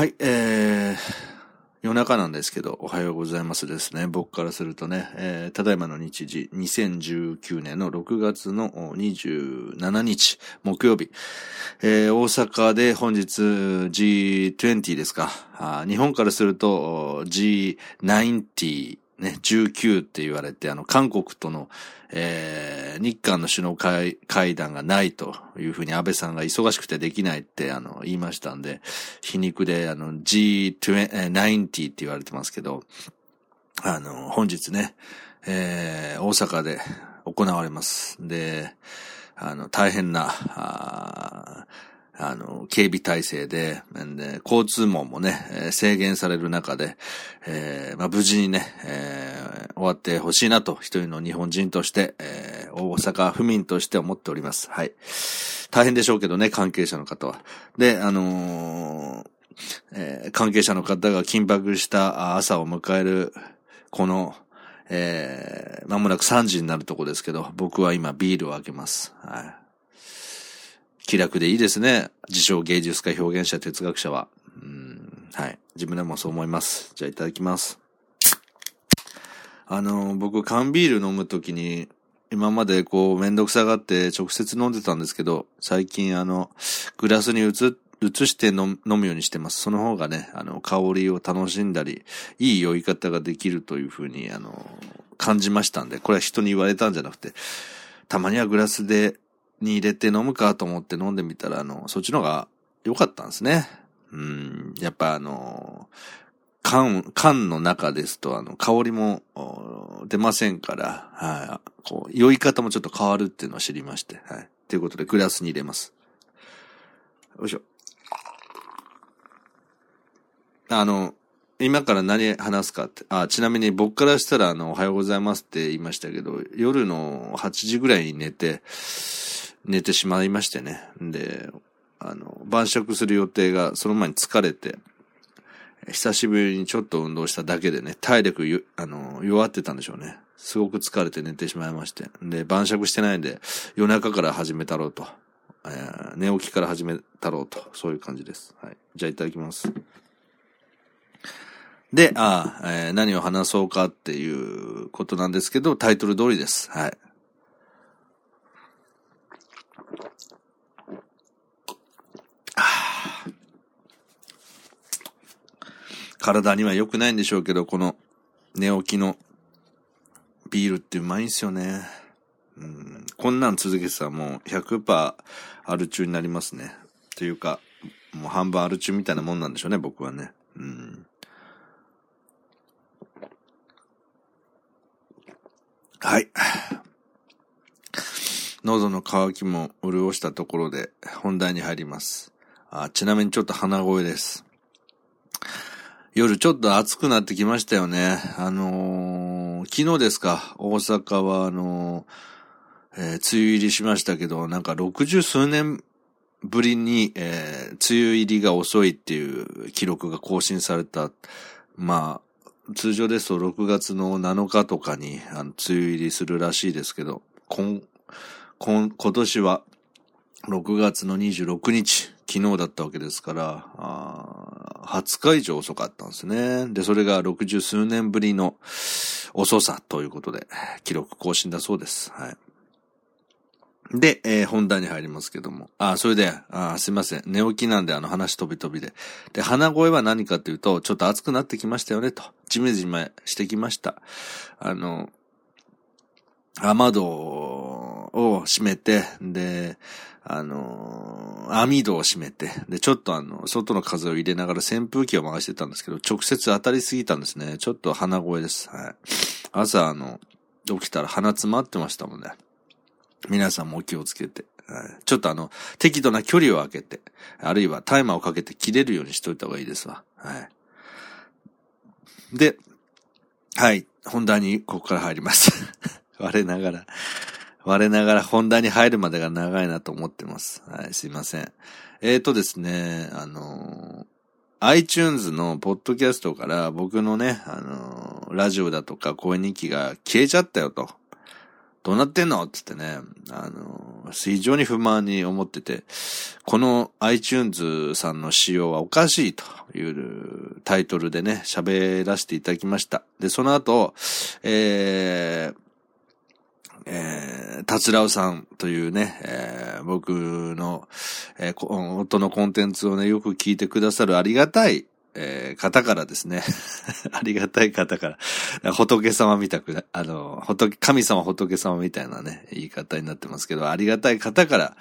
はい、えー、夜中なんですけど、おはようございますですね。僕からするとね、えー、ただいまの日時、2019年の6月の27日、木曜日、えー、大阪で本日 G20 ですか。日本からすると G90、ね、19って言われて、あの、韓国との、えー、日韓の首脳会会談がないというふうに安倍さんが忙しくてできないってあの言いましたんで、皮肉であの G90 って言われてますけど、あの、本日ね、えー、大阪で行われます。で、あの、大変な、ああの、警備体制で、で交通網もね、制限される中で、えー、まあ、無事にね、えー、終わってほしいなと、一人の日本人として、え、大阪府民として思っております。はい。大変でしょうけどね、関係者の方は。で、あのえ、関係者の方が緊迫した朝を迎える、この、えー、まもなく3時になるとこですけど、僕は今ビールを開けます。はい。気楽でいいですね。自称芸術家、表現者、哲学者は。うん、はい。自分でもそう思います。じゃあいただきます。あの、僕、缶ビール飲むときに、今までこう、めんどくさがって直接飲んでたんですけど、最近あの、グラスに移、移して飲むようにしてます。その方がね、あの、香りを楽しんだり、いい酔い方ができるというふうに、あの、感じましたんで、これは人に言われたんじゃなくて、たまにはグラスでに入れて飲むかと思って飲んでみたら、あの、そっちの方が良かったんですね。うん、やっぱあの、缶、缶の中ですと、あの、香りも出ませんから、はい、こう、酔い方もちょっと変わるっていうのを知りまして、はい。ということで、グラスに入れます。よいしょ。あの、今から何話すかって。あ、ちなみに僕からしたら、あの、おはようございますって言いましたけど、夜の8時ぐらいに寝て、寝てしまいましてね。で、あの、晩酌する予定がその前に疲れて、久しぶりにちょっと運動しただけでね、体力あの、弱ってたんでしょうね。すごく疲れて寝てしまいまして。で、晩酌してないんで、夜中から始めたろうと。えー、寝起きから始めたろうと。そういう感じです。はい。じゃあいただきます。で、ああ、えー、何を話そうかっていうことなんですけど、タイトル通りです。はい。体には良くないんでしょうけど、この寝起きのビールってうまいんすよね。うん、こんなん続けてたらもう100%アル中になりますね。というか、もう半分アル中みたいなもんなんでしょうね、僕はね。うん。はい。喉の渇きも潤したところで本題に入ります。あちなみにちょっと鼻声です。夜ちょっと暑くなってきましたよね。あのー、昨日ですか、大阪はあのー、えー、梅雨入りしましたけど、なんか60数年ぶりに、えー、梅雨入りが遅いっていう記録が更新された。まあ、通常ですと6月の7日とかにあの梅雨入りするらしいですけど、今、今、今年は6月の26日、昨日だったわけですから、20日以上遅かったんですね。で、それが60数年ぶりの遅さということで、記録更新だそうです。はい。で、えー、本題に入りますけども。あ、それで、あすいません。寝起きなんであの話飛び飛びで。で、鼻声は何かというと、ちょっと暑くなってきましたよねと。じめじめしてきました。あの、雨戸を閉めて、で、あの、網戸を閉めて、で、ちょっとあの、外の風を入れながら扇風機を回してたんですけど、直接当たりすぎたんですね。ちょっと鼻声です。はい。朝、あの、起きたら鼻詰まってましたもんね。皆さんもお気をつけて。はい、ちょっとあの、適度な距離を空けて、あるいはタイマーをかけて切れるようにしといた方がいいですわ。はい。で、はい。本題にここから入ります。我ながら、我ながら本題に入るまでが長いなと思ってます。はい、すいません。えーとですね、あのー、iTunes のポッドキャストから僕のね、あのー、ラジオだとか声日記が消えちゃったよと。どうなってんのつってね、あの、非常に不満に思ってて、この iTunes さんの仕様はおかしいというタイトルでね、喋らせていただきました。で、その後、えー、えー、達郎さんというね、えー、僕の、えー、音のコンテンツをね、よく聞いてくださるありがたい、えー、方からですね ありがたい方から、仏様みたく、あの、仏、神様仏様みたいなね、言い方になってますけど、ありがたい方から、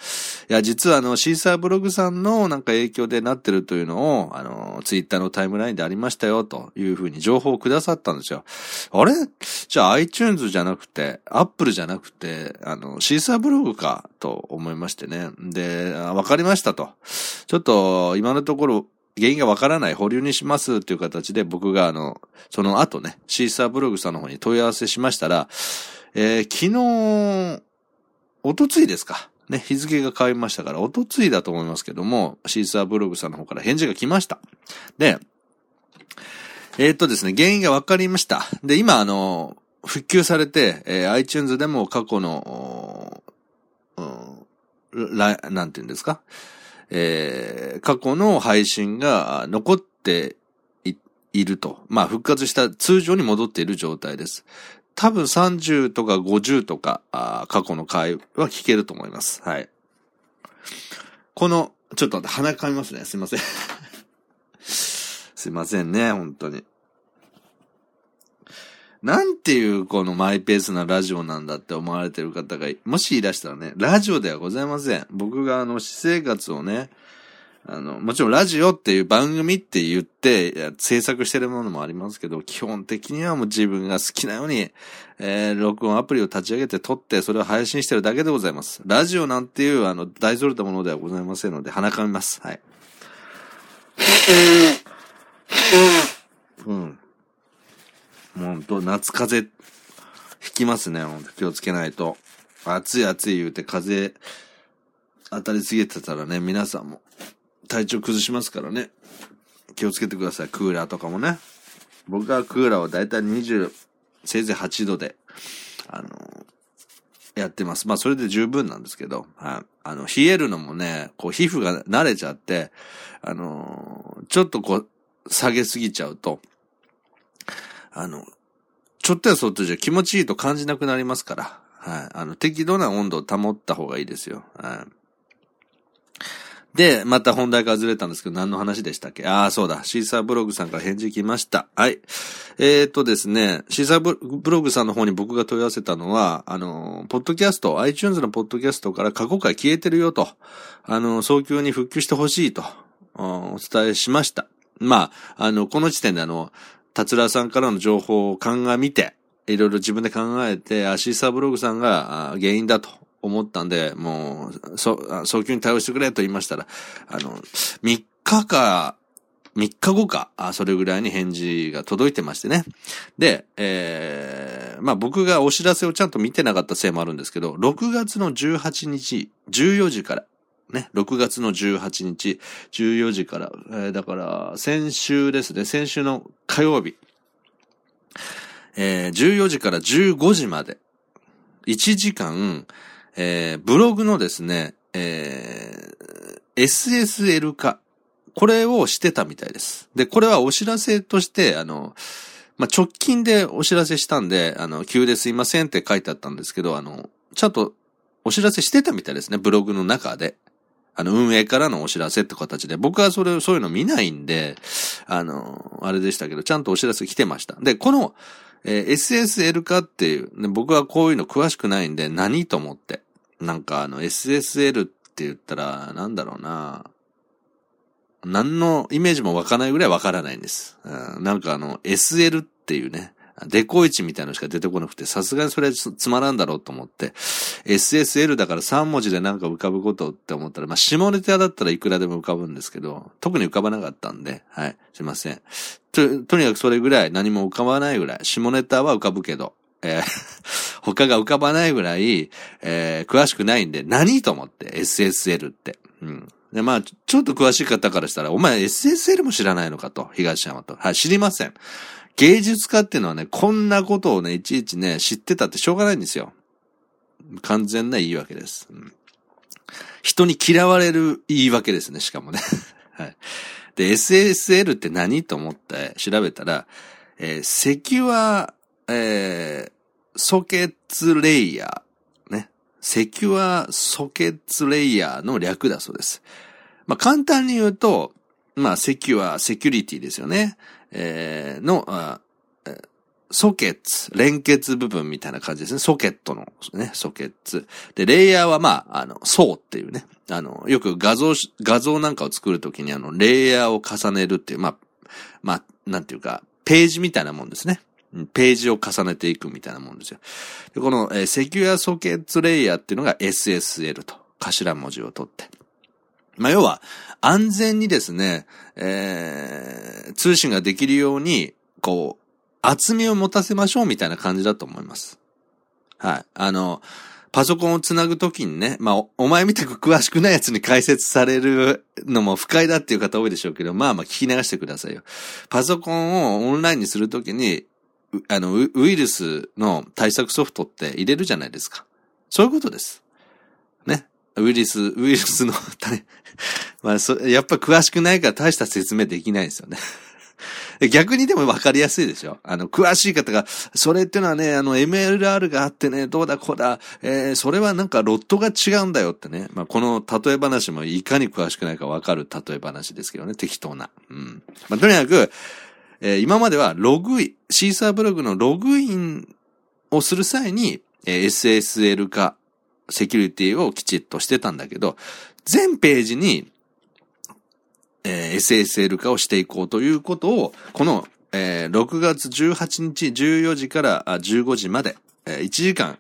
いや、実はあの、シーサーブログさんのなんか影響でなってるというのを、あの、ツイッターのタイムラインでありましたよ、というふうに情報をくださったんですよ。あれ？じゃあ iTunes じゃなくて、Apple じゃなくて、あの、シーサーブログか、と思いましてね。で、わかりましたと。ちょっと、今のところ、原因がわからない保留にしますっていう形で僕があの、その後ね、シーサーブログさんの方に問い合わせしましたら、えー、昨日、おとついですか。ね、日付が変わりましたから、おとついだと思いますけども、シーサーブログさんの方から返事が来ました。で、えー、っとですね、原因がわかりました。で、今あの、復旧されて、えー、iTunes でも過去の、うん、なんて言うんですか？えー、過去の配信が残っていると。まあ、復活した通常に戻っている状態です。多分30とか50とか、あ過去の回は聞けると思います。はい。この、ちょっと待って、鼻かみますね。すいません。すいませんね、本当に。なんていうこのマイペースなラジオなんだって思われてる方が、もしいらしたらね、ラジオではございません。僕があの、私生活をね、あの、もちろんラジオっていう番組って言って制作してるものもありますけど、基本的にはもう自分が好きなように、えー、録音アプリを立ち上げて撮ってそれを配信してるだけでございます。ラジオなんていうあの、大それたものではございませんので、鼻かみます。はい。うん。もうと、夏風邪、ひきますね。気をつけないと。暑い暑い言うて風当たりすぎてたらね、皆さんも体調崩しますからね。気をつけてください。クーラーとかもね。僕はクーラーをだいたい20、せいぜい8度で、あのやってます。まあ、それで十分なんですけど、はい。あの、冷えるのもね、こう、皮膚が慣れちゃって、あのちょっとこう、下げすぎちゃうと、あの、ちょっとやそっとじゃ気持ちいいと感じなくなりますから、はい。あの、適度な温度を保った方がいいですよ。はい。で、また本題からずれたんですけど、何の話でしたっけ？ああ、そうだ。シーサーブログさんから返事来ました。はい。えー、っとですね、シーサーブログさんの方に僕が問い合わせたのは、あの、ポッドキャスト、iTunes のポッドキャストから過去回消えてるよと、あの、早急に復旧してほしいと、お伝えしました。まあ、あの、この時点であの、達郎さんからの情報を鑑みて、いろいろ自分で考えて、アシーサーブログさんが原因だと思ったんで、もう、そ、早急に対応してくれと言いましたら、あの、3日か、3日後か、それぐらいに返事が届いてましてね。で、えー、まあ僕がお知らせをちゃんと見てなかったせいもあるんですけど、6月の18日、14時から、ね、6月の18日、14時から、えー、だから、先週ですね、先週の火曜日、えー、14時から15時まで、1時間、えー、ブログのですね、えー、SSL 化、これをしてたみたいです。で、これはお知らせとして、あの、まあ、直近でお知らせしたんで、あの、急ですいませんって書いてあったんですけど、あの、ちゃんとお知らせしてたみたいですね、ブログの中で。あの、運営からのお知らせって形で、僕はそれ、そういうの見ないんで、あの、あれでしたけど、ちゃんとお知らせ来てました。で、この、えー、SSL 化っていう、ね、僕はこういうの詳しくないんで、何と思って。なんかあの、SSL って言ったら、なんだろうな。何のイメージも湧かないぐらいわからないんです。うん、なんかあの、SL っていうね、デコイチみたいなのしか出てこなくて、さすがにそれはつまらんだろうと思って、SSL だから3文字でなんか浮かぶことって思ったら、まあ、下ネタだったらいくらでも浮かぶんですけど、特に浮かばなかったんで、はい、すいません。と、とにかくそれぐらい何も浮かばないぐらい、下ネタは浮かぶけど、えー、他が浮かばないぐらい、えー、詳しくないんで、何と思って、SSL って。うん。で、まあ、ちょっと詳しい方からしたら、お前 SSL も知らないのかと、東山と。はい、知りません。芸術家っていうのはね、こんなことをね、いちいちね、知ってたってしょうがないんですよ。完全な言い訳です。うん、人に嫌われる言い訳ですね、しかもね。はい。で、SSL って何と思って調べたら、えー、 secure、えー、 sockets layer、ね。 Secure Sockets Layer の略だそうです。まあ、簡単に言うと、まあ、 secure、セキュリティですよね。えー、の、 sockets、連結部分みたいな感じですね。ソケットのね、 sockets。で、レイヤーはまあ、あの、層っていうね。あの、よく画像、画像なんかを作るときにあの、レイヤーを重ねるっていう、まあ、まあ、なんていうか、ページみたいなもんですね。ページを重ねていくみたいなもんですよ。でこの、えー、セキュアソケッツレイヤーっていうのが SSL と頭文字を取って。まあ、要は、安全にですね、えー、通信ができるように、こう、厚みを持たせましょうみたいな感じだと思います。はい。あの、パソコンをつなぐときにね、まあお、前みたく詳しくないやつに解説されるのも不快だっていう方多いでしょうけど、まあまあ聞き流してくださいよ。パソコンをオンラインにするときに、あのウ、ウイルスの対策ソフトって入れるじゃないですか。そういうことです。ウイルス、ウイルスの、まあそ、やっぱ詳しくないから大した説明できないですよね。逆にでも分かりやすいでしょあの、詳しい方が、それってのはね、あの、MLR があってね、どうだこうだ、えー、それはなんかロットが違うんだよってね。まあ、この例え話もいかに詳しくないか分かる例え話ですけどね、適当な。うん。まあ、とにかく、えー、今まではログイン、シーサーブログのログインをする際に、えー、SSL 化、セキュリティをきちっとしてたんだけど、全ページにえー、SSL 化をしていこうということを、この、えー、6月18日14時から15時まで、えー、1時間、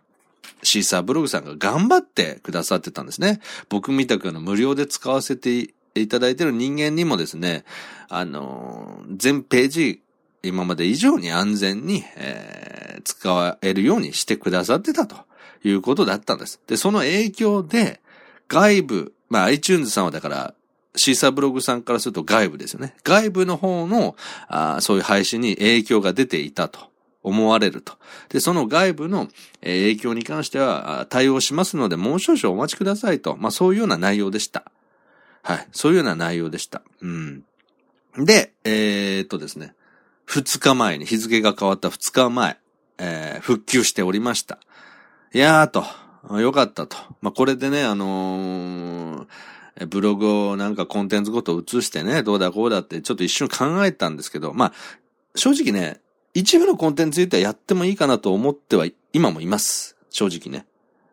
シーサーブログさんが頑張ってくださってたんですね。僕みたくの無料で使わせていただいてる人間にもですね、あのー、全ページ、今まで以上に安全に、えー、使えるようにしてくださってたということだったんです。で、その影響で、外部、まあ iTunes さんはだからシーサーブログさんからすると外部ですよね。外部の方の、あそういう配信に影響が出ていたと思われると。で、その外部の影響に関しては対応しますので、もう少々お待ちくださいと。まあそういうような内容でした。はい。そういうような内容でした。うん。で、えー、っとですね。二日前に、日付が変わった二日前、えー、復旧しておりました。いやーと、よかったと。まあこれでね、あのーブログをなんかコンテンツごと移してね、どうだこうだってちょっと一瞬考えたんですけど、まあ、正直ね、一部のコンテンツについてはやってもいいかなと思っては今もいます。正直ね。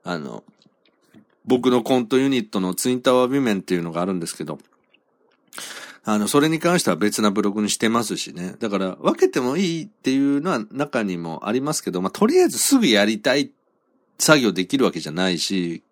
あの、僕のコントユニットのツインタワービメンっていうのがあるんですけど、あの、それに関しては別なブログにしてますしね。だから、分けてもいいっていうのは中にもありますけど、まあ、とりあえずすぐやりたい作業できるわけじゃないし、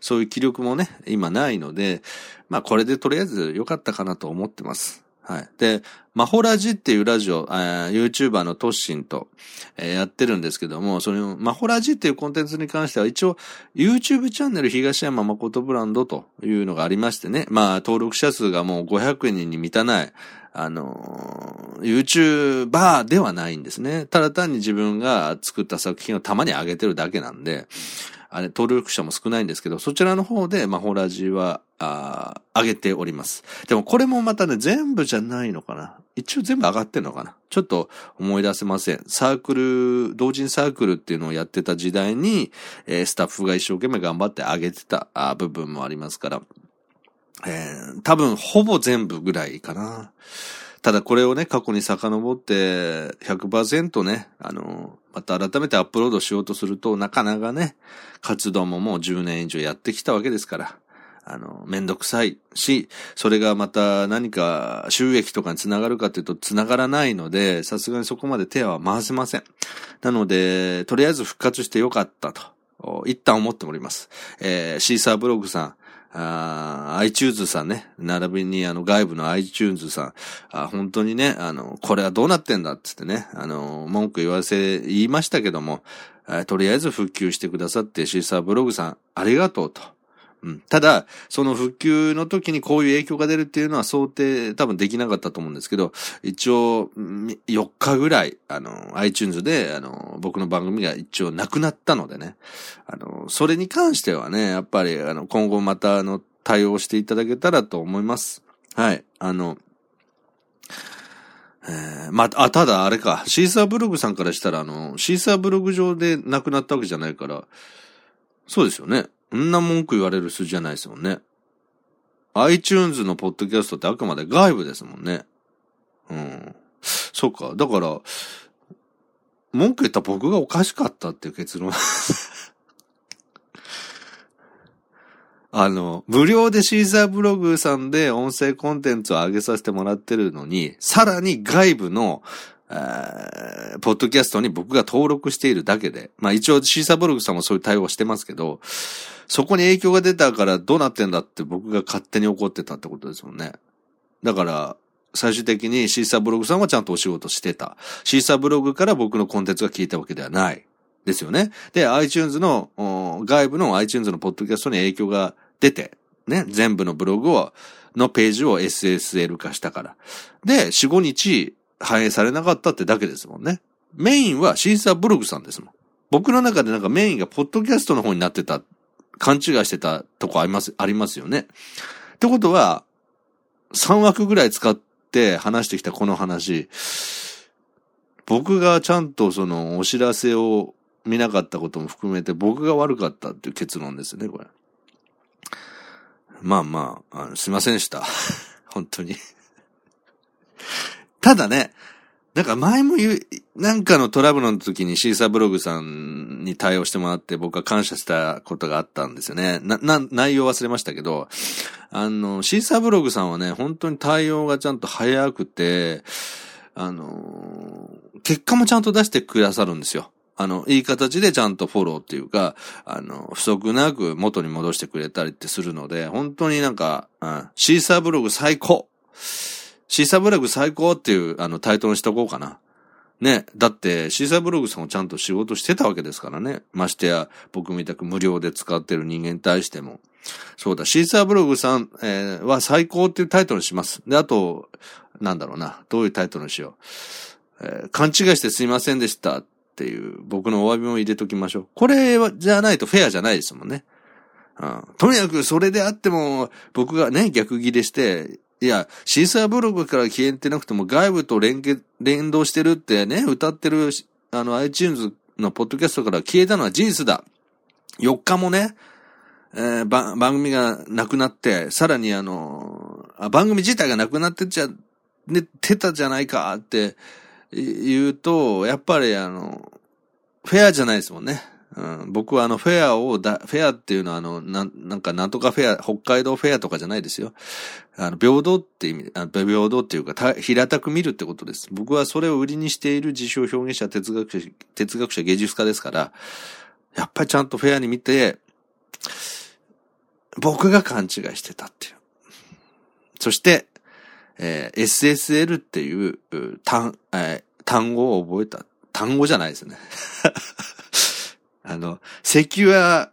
そういう気力もね、今ないので、まあこれでとりあえず良かったかなと思ってます。はい。で、マホラジっていうラジオ、えー YouTuber のトッシンと、えー、やってるんですけども、その、マホラジっていうコンテンツに関しては一応、YouTube チャンネル東山誠ブランドというのがありましてね、まあ登録者数がもう500人に満たない、あの、YouTuber ではないんですね。ただ単に自分が作った作品をたまに上げてるだけなんで、あれ、登録者も少ないんですけど、そちらの方で、まあ、ホラジは、ああ上げております。でもこれもまたね、全部じゃないのかな。一応全部上がってんのかな。ちょっと思い出せません。サークル、同人サークルっていうのをやってた時代に、えー、スタッフが一生懸命頑張って上げてたあ部分もありますから、えー、多分ほぼ全部ぐらいかな。ただこれをね、過去に遡って100%ね、あの、また改めてアップロードしようとすると、なかなかね、活動ももう10年以上やってきたわけですから、あの、めんどくさいし、それがまた何か収益とかにつながるかというとつながらないので、さすがにそこまで手は回せません。なので、とりあえず復活してよかったと、一旦思っております。えー、シーサーブログさん、あ iTunes さんね、並びにあの外部の iTunes さん、あ本当にね、あの、これはどうなってんだっつってね、あの、文句言わせ、言いましたけども、とりあえず復旧してくださってシーサーブログさん、ありがとうと。うん。ただ、その復旧の時にこういう影響が出るっていうのは想定多分できなかったと思うんですけど、一応、4日ぐらい、あの、iTunes で、あの、僕の番組が一応なくなったのでね、あの、それに関してはね、やっぱり、あの、今後また、あの、対応していただけたらと思います。はい。あの、えー、まあ、ただあれか、シーサーブログさんからしたら、あの、シーサーブログ上で亡くなったわけじゃないから、そうですよね。んな文句言われる数字じゃないですもんね。iTunes のポッドキャストってあくまで外部ですもんね。うん。そうか。だから、文句言った僕がおかしかったっていう結論。あの、無料でシーザーブログさんで音声コンテンツを上げさせてもらってるのに、さらに外部の、ポッドキャストに僕が登録しているだけで、まあ一応シーサーブログさんもそういう対応してますけど、そこに影響が出たからどうなってんだって僕が勝手に怒ってたってことですもんね。だから、最終的にシーサーブログさんはちゃんとお仕事してた。シーサーブログから僕のコンテンツが聞いたわけではない。ですよね。で、iTunes の、外部の iTunes のポッドキャストに影響が出て、ね、全部のブログを、のページを SSL 化したから。で、4、5日反映されなかったってだけですもんね。メインはシーサーブログさんですもん。僕の中でなんかメインがポッドキャストの方になってた、勘違いしてたとこあります、ありますよね。ってことは、3枠ぐらい使って話してきたこの話、僕がちゃんとそのお知らせを見なかったことも含めて僕が悪かったっていう結論ですね、これ。まあまあ、あのすいませんでした。本当にただね、なんか前も言う、なんかのトラブルの時にシーサーブログさんに対応してもらって僕は感謝したことがあったんですよね。な、な、内容忘れましたけど、あの、シーサーブログさんはね、本当に対応がちゃんと早くて、あの、結果もちゃんと出してくださるんですよ。あの、いい形でちゃんとフォローっていうか、あの、不足なく元に戻してくれたりってするので、本当になんか、うん、シーサーブログ最高シーサーブログ最高っていうあのタイトルにしとこうかな。ね。だって、シーサーブログさんもちゃんと仕事してたわけですからね。ましてや、僕みたく無料で使ってる人間に対しても。そうだ、シーサーブログさん、えー、は最高っていうタイトルにします。で、あと、なんだろうな。どういうタイトルにしよう。えー、勘違いしてすいませんでしたっていう僕のお詫びも入れときましょう。これは、じゃないとフェアじゃないですもんね。うん。とにかくそれであっても、僕がね、逆ギレして、いや、シーサーブログから消えてなくても外部と連携、連動してるってね、歌ってる、あの、iTunes のポッドキャストから消えたのは事実だ。4日もね、えー、番組がなくなって、さらにあのあ、番組自体がなくなってっちゃ、ね、てたじゃないかって言うと、やっぱりあの、フェアじゃないですもんね。僕はあのフェアをだ、フェアっていうのはあの、なん、なんかなんとかフェア、北海道フェアとかじゃないですよ。あの、平等って意味、平等っていうか、平たく見るってことです。僕はそれを売りにしている自称表現者、哲学者、哲学者、芸術家ですから、やっぱりちゃんとフェアに見て、僕が勘違いしてたっていう。そして、えー、SSL っていう単、えー、単語を覚えた。単語じゃないですね。あの、セキュア、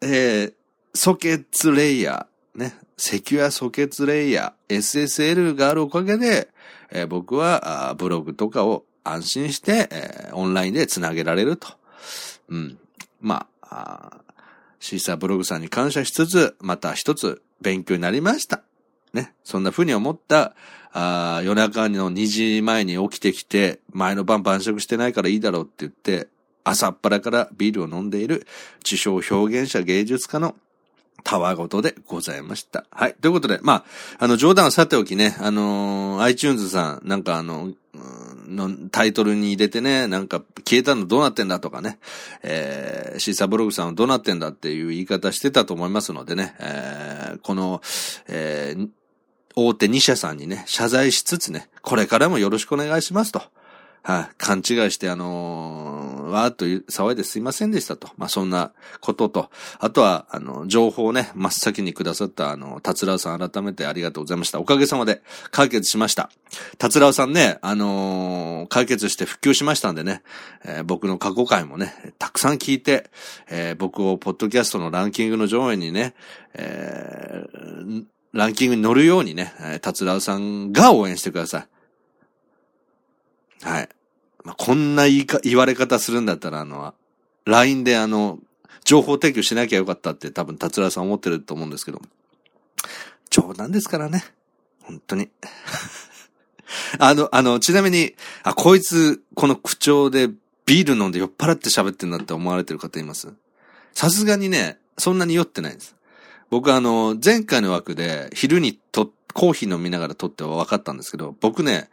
えー、ソケッツレイヤー、ね、セキュアソケッツレイヤー、SSL があるおかげで、えー、僕はブログとかを安心して、えー、オンラインで繋げられると。うん。まあ、シーサーブログさんに感謝しつつ、また一つ勉強になりました。ね。そんな風に思った、あ夜中の2時前に起きてきて、前の晩晩食してないからいいだろうって言って、朝っぱらからビールを飲んでいる自称表現者芸術家のたわごとでございました。はい。ということで、まあ、あの、冗談はさておきね、あのー、iTunes さん、なんかあの、のタイトルに入れてね、なんか消えたのどうなってんだとかね、えー、シーサーブログさんはどうなってんだっていう言い方してたと思いますのでね、えー、この、えー、大手2社さんにね、謝罪しつつね、これからもよろしくお願いしますと。はい、勘違いしてあのー、わーっと騒いですいませんでしたと。まあ、そんなことと、あとは、あの、情報をね、真っ先にくださった、あの、達郎さん改めてありがとうございました。おかげさまで解決しました。達郎さんね、あのー、解決して復旧しましたんでね、えー、僕の過去回もね、たくさん聞いて、え、僕をポッドキャストのランキングの上位にね、え、ランキングに乗るようにね、達郎さんが応援してください。はい。まあ、こんな言いか、言われ方するんだったら、あの、LINE であの、情報提供しなきゃよかったって多分達郎さん思ってると思うんですけど、冗談ですからね。本当に。あの、あの、ちなみに、あ、こいつ、この口調でビール飲んで酔っ払って喋ってんだって思われてる方います？さすがにね、そんなに酔ってないです。僕あの、前回の枠で昼にと、コーヒー飲みながら撮っては分かったんですけど、僕ね、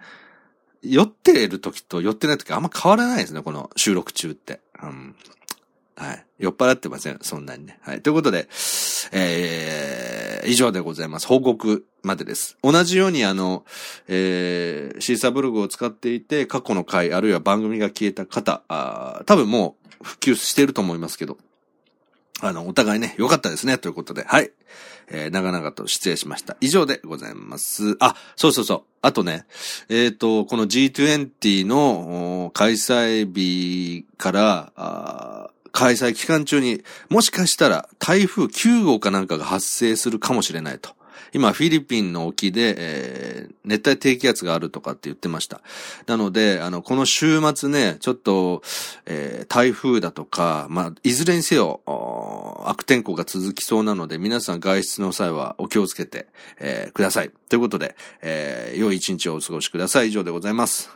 酔ってる時と酔ってない時あんま変わらないですね、この収録中って。うん。はい。酔っ払ってません、そんなにね。はい。ということで、えー、以上でございます。報告までです。同じようにあの、えー、シーサーブログを使っていて、過去の回、あるいは番組が消えた方、あ多分もう普及してると思いますけど、あの、お互いね、良かったですね、ということで、はい。えー、長々と失礼しました。以上でございます。あ、そうそうそう。あとね、えっ、ー、と、この G20 の開催日から、開催期間中にもしかしたら台風9号かなんかが発生するかもしれないと。今、フィリピンの沖で、えー、熱帯低気圧があるとかって言ってました。なので、あの、この週末ね、ちょっと、えー、台風だとか、まあ、いずれにせよ、悪天候が続きそうなので、皆さん外出の際はお気をつけて、えー、ください。ということで、えー、良い一日をお過ごしください。以上でございます。